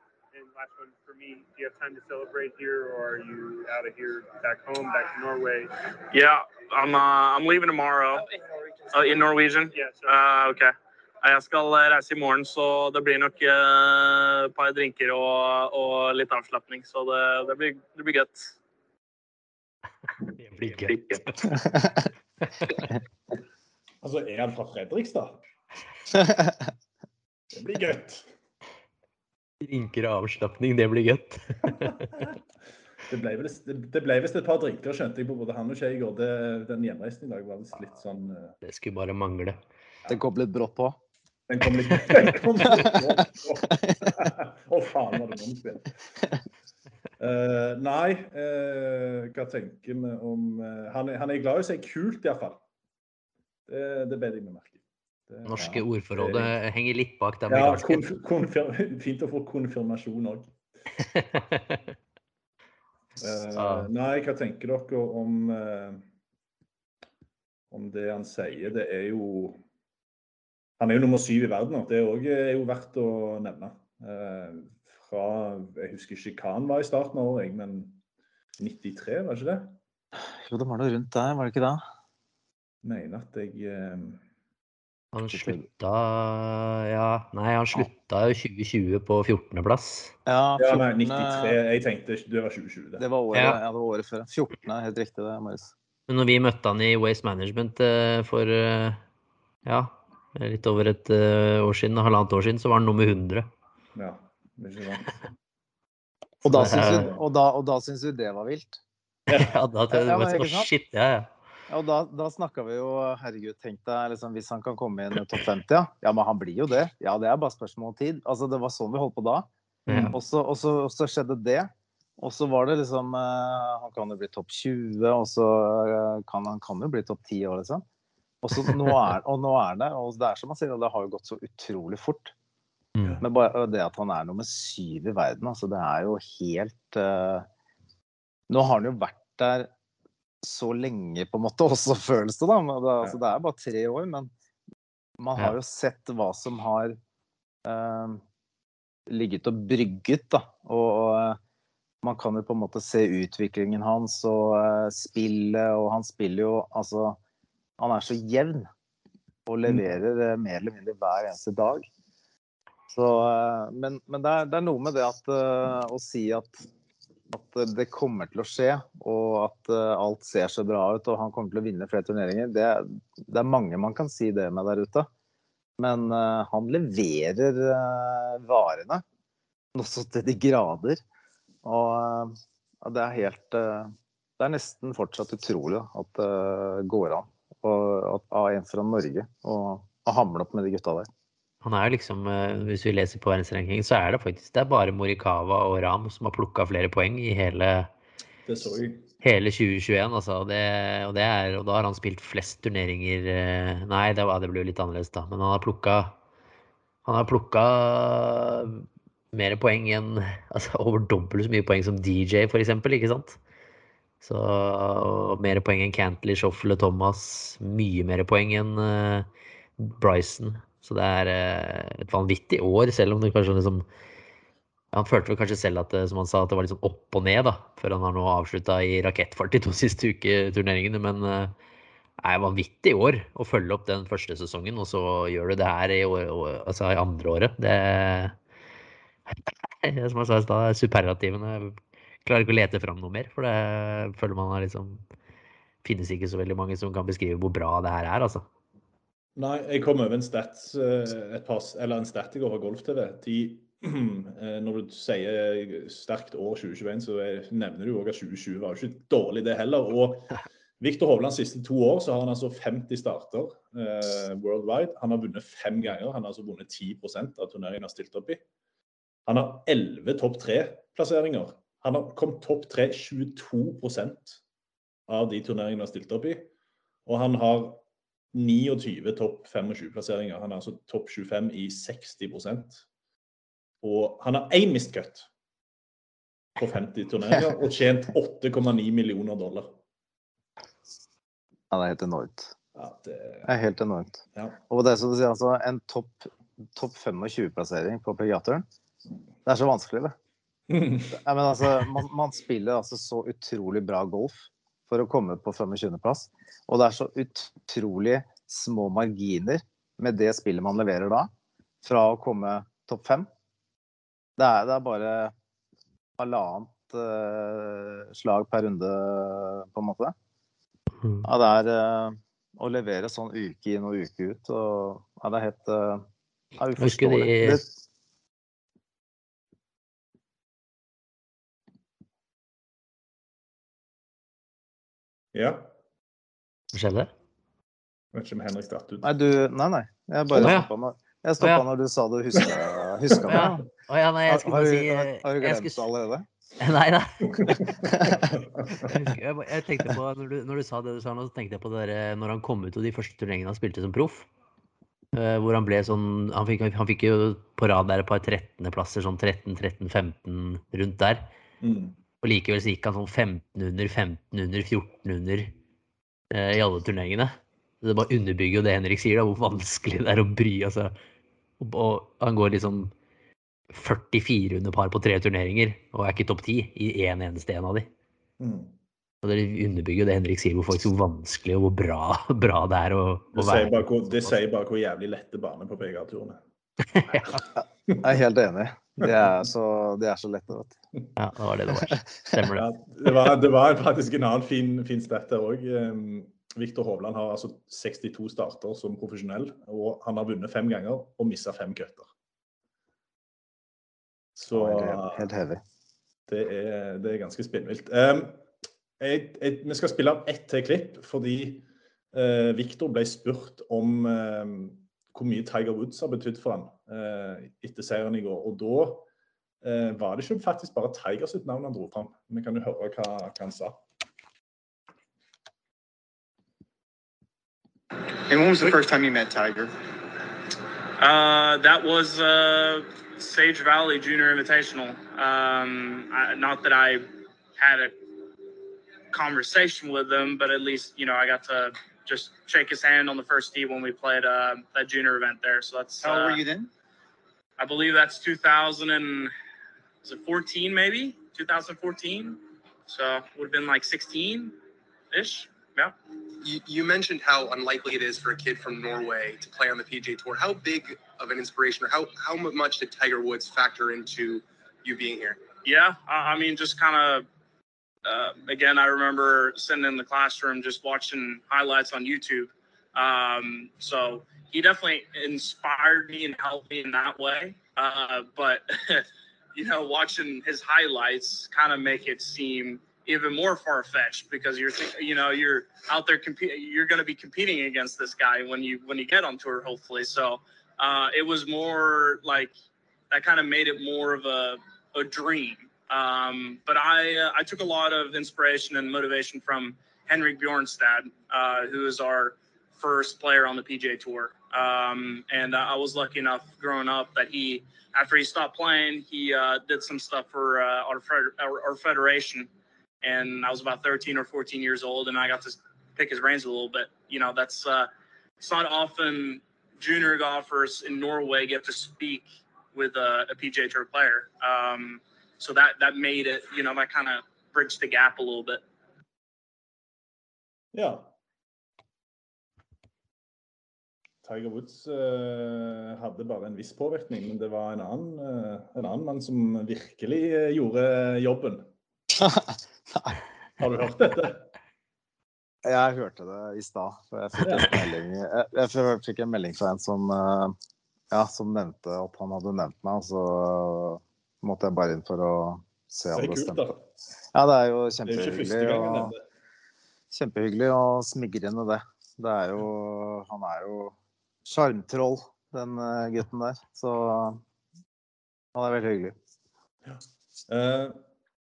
And last one for me, do you have time to celebrate here, or are you out of here back home, back to Norway? Yeah, I'm, uh, I'm leaving tomorrow. Uh, in Norwegian? Yeah, so Uh, ok. Jeg skal eh, reise i morgen, så det blir nok eh, et par drinker og, og litt avslapning. Så det, det, blir, det blir godt. Det blir gøy. Altså, er han fra Fredrikstad? Det blir godt. Drinker og avslapning, det blir godt. Det ble vist, det det ble visst et par drinker, skjønte jeg på både han og Skei i går. Det- Den hjemreisen i dag var visst litt sånn uh... Det skulle bare mangle. Den kom litt brått på. Den kom litt den kom litt Å, faen, var det bomspill. Uh, nei, uh, hva tenker vi om uh, han, er, han er glad i å si kult, iallfall. Uh, det bet jeg meg merke i. Det- Norske ja, ordforrådet henger litt bak det Ja, amerikanske. konf konfir fint å få konfirmasjon òg. uh, nei, hva tenker dere om uh, om det han sier? Det er jo Han er jo nummer syv i verden og Det er også, er jo verdt å nevne. Uh, fra Jeg husker ikke hva han var i starten av året, men 93, var det ikke det? Jo, det var noe rundt der, var det ikke det? Mener at jeg eh, Han slutta Ja, nei, han slutta jo 2020 på 14.-plass. Ja, Ja, nei, 93. Jeg tenkte det var 2020. Det. Det var året, Ja. ja. det var året før. 14. er helt riktig det, Marius. Men når vi møtte han i Waste Management eh, for eh, ja, litt over et eh, år siden, halvannet år siden, så var han nummer 100. Ja, ikke sant? Og da Det syns er- du, og da, og da syns vi det var vilt? Ja, da men jeg ikke sånn, sant? shit, ja, ja. Ja, og da, da snakka vi jo Herregud, tenk deg liksom, hvis han kan komme inn i topp 50, ja. Ja, men han blir jo det. Ja, det er bare spørsmål om tid. Altså, det var sånn vi holdt på da. Mm. Og så, og så, og så skjedde det. Og så var det liksom eh, Han kan jo bli topp 20, og så eh, kan han kan jo bli topp 10 år, liksom. Og, så, nå er, og nå er det Og det er som han sier, det har jo gått så utrolig fort. Mm. Men bare det at han er nummer syv i verden, altså det er jo helt eh, Nå har han jo vært der så lenge, på en måte, også føles det, da. Men det, altså, det er bare tre år, men man har jo sett hva som har eh, ligget og brygget, da. Og, og eh, man kan jo på en måte se utviklingen hans og eh, spillet, og han spiller jo altså Han er så jevn og leverer eh, mer eller mindre hver eneste dag. Så, eh, men men det, er, det er noe med det at eh, å si at, at det kommer til å skje, og at eh, alt ser så bra ut og han kommer til å vinne flere turneringer, det, det er mange man kan si det med der ute. Men uh, han leverer uh, varene også til de grader. Og uh, det er helt eh, det er nesten fortsatt utrolig at det går an og at, av en fra Norge og hamle opp med de gutta der. Han er jo liksom, eh, Hvis vi leser på verdensrankingen, så er det faktisk det er bare Morikawa og Ram som har plukka flere poeng i hele, hele 2021. Altså. Det, og, det er, og da har han spilt flest turneringer eh, Nei, det, var, det ble jo litt annerledes, da. Men han har plukka Han har plukka mer poeng enn altså Over dobbelt så mye poeng som DJ, for eksempel, ikke sant? Så mer poeng enn Cantley, Shoffle, Thomas. Mye mer poeng enn eh, Bryson. Så det er eh, et vanvittig år, selv om det kanskje liksom Han følte vel kanskje selv at det, som han sa, at det var litt sånn opp og ned, da, før han har nå avslutta i rakettfart de to siste uketurneringene. Men det er et vanvittig år å følge opp den første sesongen, og så gjør du det her i, år, altså i andre året. Det er, Som jeg sa i stad, superlativene klarer ikke å lete fram noe mer, for det føler man har liksom finnes ikke så veldig mange som kan beskrive hvor bra det her er, altså. Nei, jeg kom over en stat, par, eller en stat i går fra Golf-TV. Når du sier sterkt år 2021, så nevner du òg at 2020 var jo ikke dårlig, det heller. Og Viktor Hovland siste to år så har han altså 50 starter eh, worldwide. Han har vunnet fem ganger. Han har altså vunnet 10 av turneringen han har stilt opp i. Han har 11 topp tre-plasseringer. Han har kommet topp tre 22% av de turneringene han har stilt opp i. Og han har 29 topp 25-plasseringer. Han er altså topp 25 i 60% Og han har én mistcut på 50 turneringer og tjent 8,9 millioner dollar. Ja, det er helt enormt. Ja, det... det er helt enormt. Ja. Og det som du sier, altså, en topp top 25-plassering på PGA-turen, det er så vanskelig, det. Ja, men altså, man, man, spiller altså så utrolig bra golf for å komme på 25.-plass. Og det er så utrolig små marginer med det spillet man leverer da, fra å komme topp fem. Det er, det er bare halvannet uh, slag per runde, på en måte. Mm. Ja, det er uh, å levere sånn uke inn og uke ut. Og, ja, det er helt uh, ja, uforståelig. De... Ja. Hva skjedde? Jeg vet ikke om Henrik datt ut. Nei, du Nei, nei. Jeg bare oh, ja. stoppa når, Å, ja. når du sa du huska, huska ja. meg. Oh, ja, nei, jeg skulle Har, du, si har, har du glemt det skulle- allerede? Nei, nei. Jeg, husker, jeg, jeg tenkte på, når du, når du sa det du sa nå, så tenkte jeg på det der, når han kom ut og de første turneringene han spilte som proff. eh, hvor han ble sånn Han fikk, han fikk jo på rad der et par 13.-plasser, sånn 13, 13, 15 rundt der. Mm. Og likevel så gikk han sånn 15 under, 15 under, 14 under eh, i alle turneringene. Så Det bare underbygger jo det Henrik sier, da, hvor vanskelig det er å bry altså. Og, og han går liksom 44 under par på tre turneringer og er ikke topp 10 i én en eneste en av de. Mm. Og det underbygger jo det Henrik sier, hvor faktisk hvor vanskelig og hvor bra, bra det er å, å være. det sier bare hvor jævlig lette baner på PGA-turene. Jeg er helt enig. Det er så, det er så lett. Vet du. Ja, det var det det var. Stemmer det. Ja, det, var, det var faktisk en annen fin, fin stat der òg. Viktor Hovland har altså 62 starter som profesjonell, og han har vunnet fem ganger og mista fem cutter. Så Helt, heavy. det er, det er ganske spinnvilt. Um, jeg, jeg, vi skal spille av ett til klipp, fordi uh, Viktor ble spurt om um, hvor mye Tiger Woods har betydd for han eh, etter seieren i går. Og da eh, var det ikke faktisk bare Tiger sitt navn han dro fram. Vi kan jo høre hva, hva han sa. And when was the first time you met Tiger? Uh, that was uh, Sage Valley Junior Invitational. Um, I, not that I had a conversation with him, but at least you know I got to just shake his hand on the first tee when we played uh, that junior event there. So that's How old uh, were you then? I believe that's 2000 and was it 14 maybe 2014. So would have been like 16 ish. Yeah. You, you mentioned how unlikely it is for a kid from Norway to play on the PGA Tour. How big of an inspiration, or how how much did Tiger Woods factor into you being here? Yeah, I I mean, just kind of. Uh, again, I remember sitting in the classroom just watching highlights on YouTube. Um, so he definitely inspired me and helped me in that way. Uh, but you know, watching his highlights kind of make it seem even more far fetched because you're you know you're out there competing. You're going to be competing against this guy when you when you get on tour, hopefully. So uh, it was more like that kind of made it more of a a dream. Um, but I uh, I took a lot of inspiration and motivation from Henrik Bjornstad, uh, who is our first player on the PGA Tour. Um, and I was lucky enough growing up that he, after he stopped playing, he uh, did some stuff for uh, our, our, our federation. And I was about 13 or 14 years old, and I got to pick his brains a little bit. You know, that's uh, it's not often junior golfers in Norway get to speak with a, a PGA Tour player. Um, so that that made it, you know, that kind of bridged the gap a little bit. Ja. Tiger Woods uh, hadde bare en viss påvirkning, men det var en annen, uh, en annen mann som virkelig uh, gjorde jobben. Har du hørt dette? Jeg hørte det i stad. for Jeg fikk en melding, jeg, jeg fikk en melding fra en som, ja, som nevnte at han hadde nevnt meg. og Så måtte jeg bare inn for å se om det stemte. da. Ja, det er jo kjempehyggelig. Og, kjempehyggelig og smigrende, det. Det er jo Han er jo sjarmtroll, den eh, gutten der. Så han er veldig hyggelig. Eh,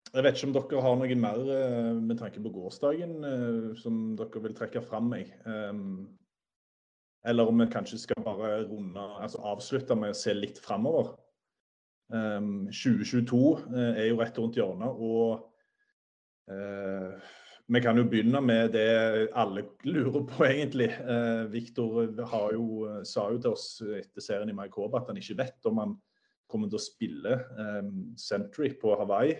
jeg vet ikke om dere har noe mer eh, med tanke på gårsdagen som dere vil trekke fram. Um, eller om vi kanskje skal bare runde, altså avslutte med å se litt framover. Um, 2022 eh, er jo rett rundt hjørnet, og vi kan jo begynne med det alle lurer på, egentlig. Eh, Viktor jo, sa jo til oss etter serien i Maikoba at han ikke vet om han kommer til å spille eh, Century på Hawaii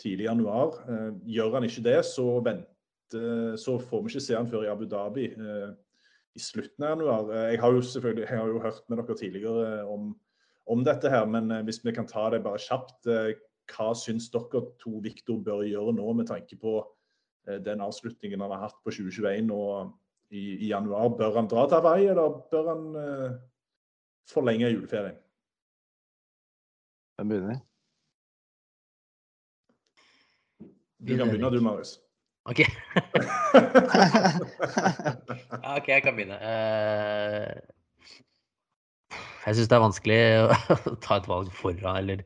tidlig i januar. Eh, gjør han ikke det, så, venter, så får vi ikke se han før i Abu Dhabi eh, i slutten av januar. Eh, jeg har jo selvfølgelig jeg har jo hørt med dere tidligere eh, om, om dette her, men eh, hvis vi kan ta det bare kjapt. eh, hva syns dere to Viktor bør gjøre nå med tanke på eh, den avslutningen han har hatt på 2021 nå i, i januar? Bør han dra til Hawaii, eller bør han uh, forlenge juleferien? Hvem begynner? Du kan begynne du, Marius. OK. OK, jeg kan begynne. Uh, Jeg syns det er vanskelig å ta et valg foran, eller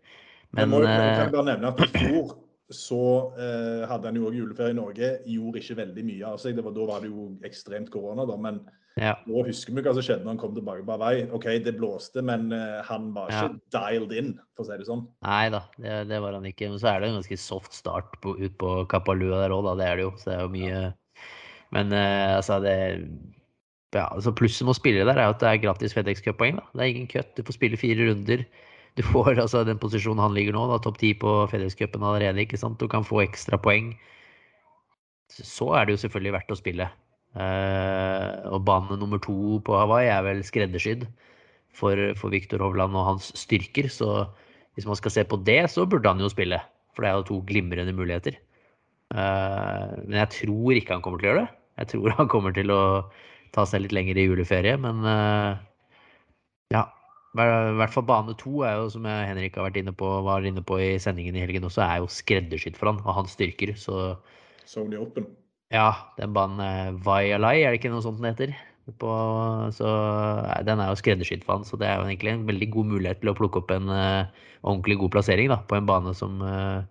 Men Men må, jo eh, kan bare nevne at i fjor så eh, hadde han jo òg juleferie i Norge. Gjorde ikke veldig mye av seg. Da var det jo ekstremt korona, da. Men ja. nå husker vi hva som skjedde når han kom tilbake på vei. OK, det blåste, men eh, han var ikke dialed in, for å si det sånn. Nei da, det, det var han ikke. Men så er det en ganske soft start på, ut på Kapalua der òg, da. Det er det jo. Så det er jo mye Men eh, altså, det ja, altså Plusset med å spille der er jo at det er gratis FedEx Cup-poeng. Det er ingen cut. Du får spille fire runder. Du får altså den posisjonen han ligger nå, da, topp ti på FedEx allerede. ikke sant? Du kan få ekstra poeng. Så er det jo selvfølgelig verdt å spille. Eh, og bane nummer to på Hawaii er vel skreddersydd for, for Viktor Hovland og hans styrker. Så hvis man skal se på det, så burde han jo spille. For det er jo to glimrende muligheter. Eh, men jeg tror ikke han kommer til å gjøre det. Jeg tror han kommer til å ta seg litt lenger i juleferie, men eh, ja. I hvert fall bane to er jo, som Henrik har vært inne på, var inne på i sendingen i helgen også, er jo skreddersydd for han og hans styrker. Så Sony Open. ja, den banen Vialai, er det ikke noe sånt den heter? På, så den er jo skreddersydd for han, så det er jo egentlig en veldig god mulighet til å plukke opp en uh, ordentlig god plassering da, på en bane som uh,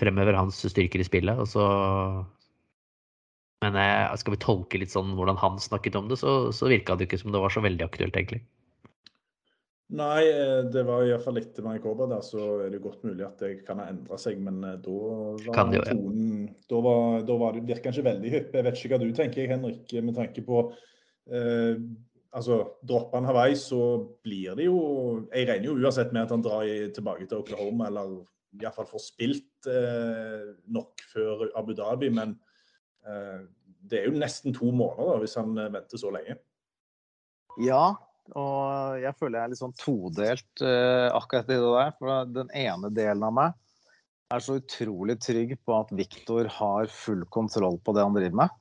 fremhever hans styrker i spillet. Og så Men eh, skal vi tolke litt sånn hvordan han snakket om det, så, så virka det jo ikke som det var så veldig aktuelt, egentlig. Nei, eh, det var iallfall etter Manikoba der, så er det godt mulig at det kan ha endra seg. Men eh, da var jo, ja. tonen Da, var, da var det, virka ikke veldig hypp. Jeg vet ikke hva du tenker, Henrik, med tanke på eh, Altså, dropper han Hawaii, så blir det jo Jeg regner jo uansett med at han drar i, tilbake til Oklahoma, eller iallfall får spilt eh, nok før Abu Dhabi. Men eh, det er jo nesten to måneder da, hvis han eh, venter så lenge. Ja, og jeg føler jeg er litt sånn todelt uh, akkurat i det der. For den ene delen av meg er så utrolig trygg på at Viktor har full kontroll på det han driver med.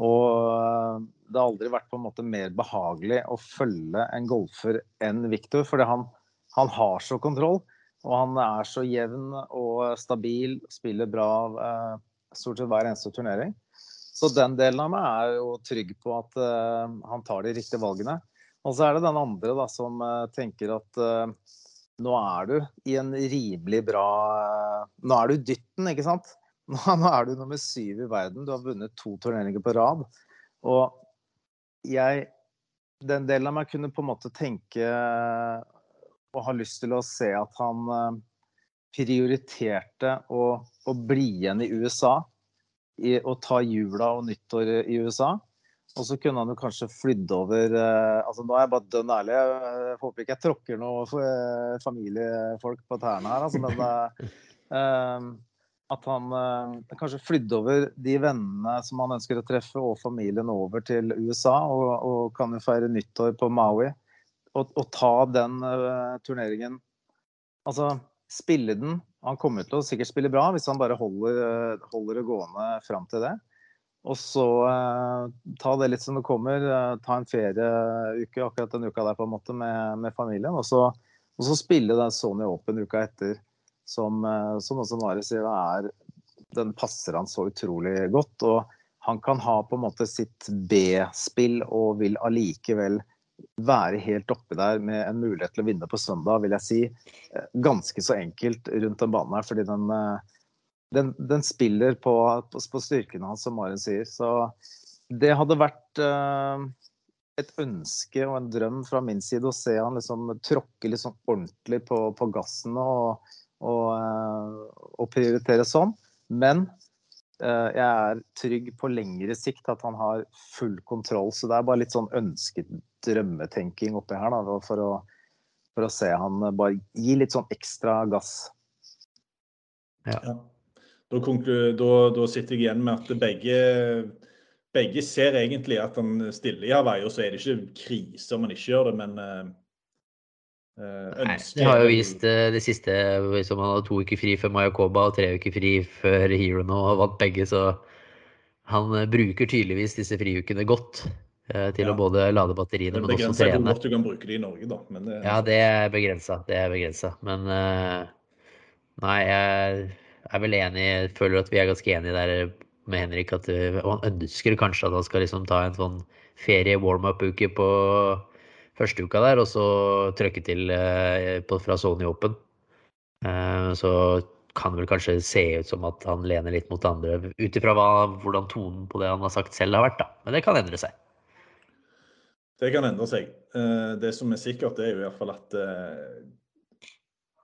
Og eh, det har aldri vært på en måte mer behagelig å følge en golfer enn Viktor, fordi han, han har så kontroll. Og han er så jevn og stabil, spiller bra uh, stort sett hver eneste turnering. Så den delen av meg er jo trygg på at uh, han tar de riktige valgene. Og så er det den andre da, som eh, tenker at uh, nå er du i en rimelig bra uh, Nå er du dytten, ikke sant? Nå, nå er du nummer syv i verden. Du har vunnet to turneringer på rad. Og jeg Den delen av meg kunne på en måte tenke og har lyst til å se at han uh, prioriterte å, å bli igjen i USA i, og ta jula og nyttår i USA. Og så kunne han jo kanskje flydd over eh, altså Nå er jeg bare dønn ærlig. Jeg håper ikke jeg tråkker noen eh, familiefolk på tærne her, altså, men eh, eh, at han kanskje flydde over de vennene som han ønsker å treffe, og familien over til USA, og, og kan jo feire nyttår på Maui. Og, og ta den eh, turneringen Altså spille den. Han kommer til å sikkert spille bra hvis han bare holder, holder det gående fram til det. Og så eh, ta det litt som det kommer. Eh, ta en ferieuke akkurat den uka der på en måte med, med familien. Og så, og så spille den Sony Open uka etter, som, eh, som også Mari sier, er, den passer han så utrolig godt. Og han kan ha på en måte sitt B-spill og vil allikevel være helt oppi der med en mulighet til å vinne på søndag, vil jeg si. Eh, Ganske så enkelt rundt den banen her, fordi den, eh, den, den spiller på, på, på styrkene hans, som Maren sier. Så det hadde vært uh, et ønske og en drøm fra min side å se han liksom tråkke sånn ordentlig på, på gassen og, og, uh, og prioritere sånn. Men uh, jeg er trygg på lengre sikt at han har full kontroll. Så det er bare litt sånn ønsket drømmetenking oppi her, da, for å, for å se han bare gi litt sånn ekstra gass. Ja. Da, da, da sitter jeg igjen med at begge, begge ser egentlig at han stiller i Hawaii, og så er det ikke krise om han ikke gjør det, men eh, eh, Nei, Det har jo vist eh, det siste som han hadde to uker fri før Mayakoba og tre uker fri før Hero nå og vant begge, så han bruker tydeligvis disse friukene godt til Ja. å både lade batteriene, men også hvor trene. godt du kan bruke det i Norge, da. Men det, Ja, det er begrensa. Det er begrensa. Men nei, jeg er vel enig føler at vi er ganske enige der med Henrik. At, eh, han ønsker kanskje at han skal liksom ta en sånn ferie warm-up-uke på første uka der, og så trøkke til eh, fra Sony Open. Eh, så kan det vel kanskje se ut som at han lener litt mot andre, ut ifra hvordan tonen på det han har sagt selv har vært, da. Men det kan endre seg. Det kan endre seg. Det som er sikkert, er jo i hvert fall at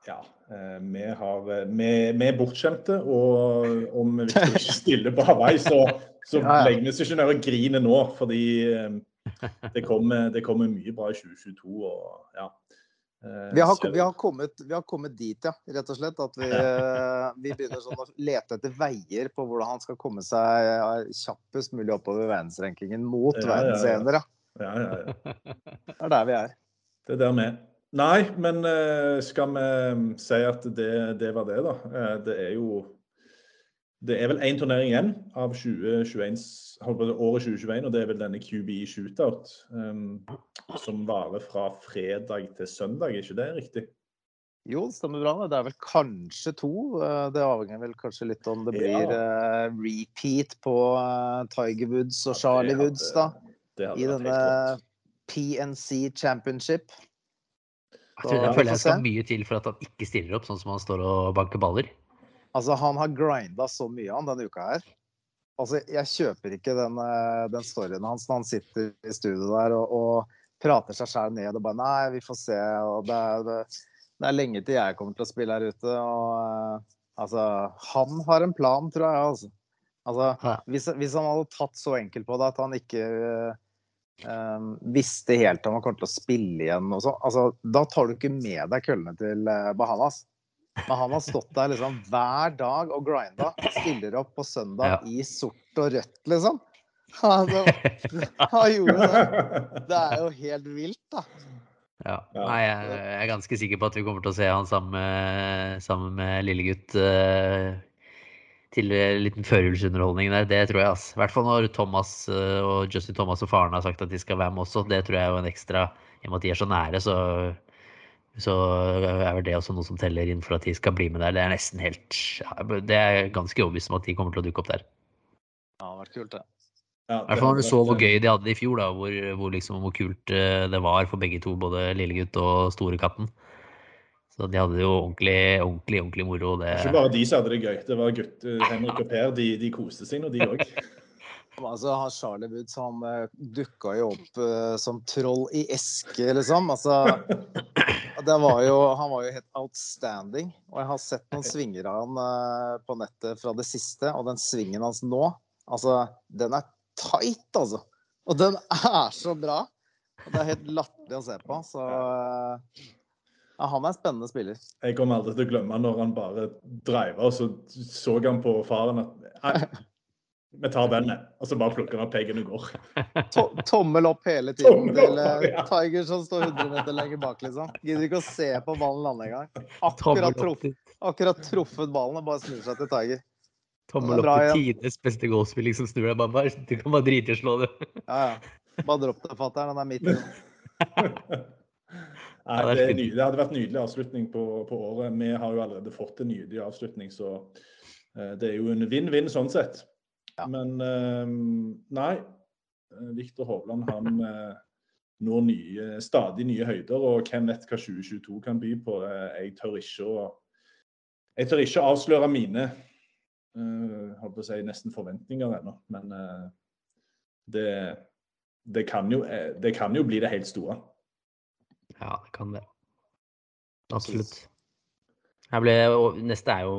ja, vi, har, vi, vi er bortskjemte. Og om vi ikke stiller på Hawaii, så, så Ja, ja. legger vi oss ikke ned og griner nå. Fordi eh, det kommer, det kommer mye bra i 2022. og ja. Eh, Vi har, vi, har kommet, vi har kommet dit, ja, rett og slett. At vi, eh, vi begynner sånn å lete etter veier på hvordan han skal komme seg eh, kjappest mulig oppover verdensrankingen mot Ja, ja, ja. verdensener. Ja. Ja, ja, ja. Det er der vi er. Det er der vi er. Nei, men eh, skal vi si at det, det var det, da? Eh, Det er jo Det er vel én turnering igjen av 2021, holdt på å si året 2021, og det er vel denne QB-shootout um, som varer fra fredag til søndag, er ikke det riktig? Jo, det stemmer bra. det. Er vel kanskje to. Eh, Det avhenger vel kanskje litt om det Ja. blir eh, repeat på Tiger Woods og Charlie ja, hadde- Woods, da. I denne. PNC Championship. Jeg, tror, Så jeg føler jeg skal mye til for at han ikke stiller opp, sånn som han står og banker baller. Altså, han har grinda så mye han denne uka her. Altså, jeg kjøper ikke den, eh, den storyen hans når han sitter i studio der og, og prater seg sjæl ned og bare Nei, vi får se. Og det, er, det, det er lenge til jeg kommer til å spille her ute. Og eh, altså Han har en plan, tror jeg. Altså, altså hvis, hvis han hadde tatt så enkelt på det at han ikke eh, visste helt om han kom til å spille igjen og sånn, altså, da tar du ikke med deg køllene til eh, Bahamas. Men han har stått der liksom hver dag og grinda. Stiller opp på søndag Ja. i sort og rødt, liksom. Altså, han gjorde det. Det er jo helt vilt, da. Ja. Nei, jeg jeg er ganske sikker på at vi kommer til å se han sammen med, sammen med lillegutt eh, til en liten førjulsunderholdning der. Det tror jeg. altså. I hvert fall når Thomas eh, og Justin Thomas og faren har sagt at de skal være med også. Det tror jeg er jo en ekstra I og med at de er så nære, så Så er vel det også noe som teller inn for at de skal bli med der. Det er nesten helt Det er ganske overbevist om at de kommer til å dukke opp der. Ja, det har vært kult, det. Ja, I hvert fall når du så hvor gøy de hadde det i fjor, da, hvor, hvor, liksom, hvor kult eh, det var for begge to, både lillegutt og store katten. Så de hadde jo ordentlig, ordentlig, ordentlig moro. Det... Ikke bare de som hadde det gøy. Det var gutt, Henrik og Per. De, de koste seg nå, de òg. Altså, han Charlie Woods han uh, dukka jo opp uh, som troll i eske, liksom. Altså, det var jo, han var jo helt outstanding. Og jeg har sett noen svinger av han uh, på nettet fra det siste, og den svingen hans nå, altså, den er tight, altså. Og den er så bra. Og det er helt latterlig å se på. Så ja, han er en spennende spiller. Jeg kommer aldri til å glemme når han bare driver, og så så han på faren at vi tar denne, og så bare plukker han opp peggen og går. To tommel opp hele tiden til uh, Tiger som står 100 meter lenger bak, liksom. Gidder ikke å se på ballen lande engang. Akkurat, truff, akkurat truffet ballen og bare snur seg til Tiger. Tommel opp til tidenes beste golfspilling som snur deg. Bare, du kan bare drite i å slå det. Ja, ja. Bare dropp det, fatter'n. Han er midt. Nei, det, det, hadde vært nydelig avslutning på, på, året. Vi har jo allerede fått en nydelig avslutning, så uh, det er jo en vinn-vinn sånn sett. Ja. Men uh, nei, eh, Viktor Hovland han uh, når nye, stadig nye høyder, og hvem vet hva 2022 kan by på. jeg tør ikke å jeg tør ikke avsløre mine uh, å si, nesten forventninger ennå, men det, det, kan jo, det kan jo bli det helt store. Ja, det kan det. Absolutt. Ble, neste er jo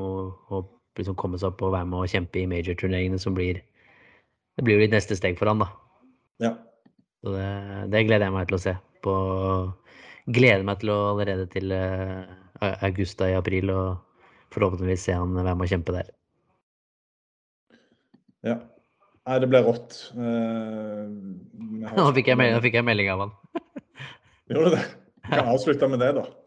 å liksom komme seg opp og være med og kjempe i major-turneringene, som blir Det blir jo litt neste steg for han, da. Ja. Så det, det, gleder jeg meg til å se. På, gleder meg til å allerede til uh, augusta i april og forhåpentligvis se han være med og kjempe der. Ja. Nei, det ble rått. Uh, nå, fikk jeg, nå fikk jeg melding av han. Gjorde du det? Vi kan avslutte med det, da.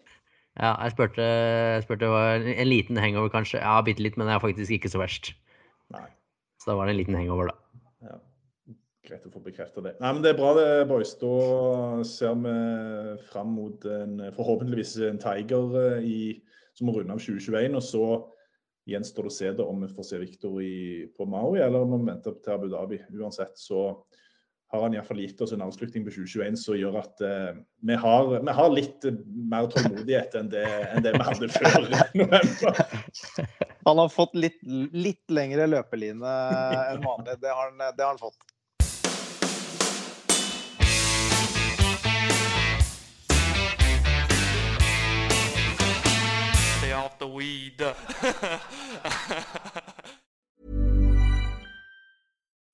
Ja, jeg spurte, jeg spurte en liten hangover, kanskje. Ja, bitte litt, men det er faktisk ikke så verst. Nei. Så da var det en liten hangover, da. Ja. Greit å få bekrefta det. Nei, men Det er bra, det, boys. Da ser vi fram mot en, forhåpentligvis en Tiger eh, i, som må runde av 2021. Og så gjenstår det å se det om vi får se Viktor på Maui, eller om vi venter til Abu Dhabi. Uansett så har han iallfall gitt oss en avslutning på 2021 som gjør at uh, vi, har, vi, har, litt mer tålmodighet enn det, enn det vi hadde før november. Han har fått litt, litt lengre løpeline enn vanlig. Det har han, det har han fått. Stay off the weed.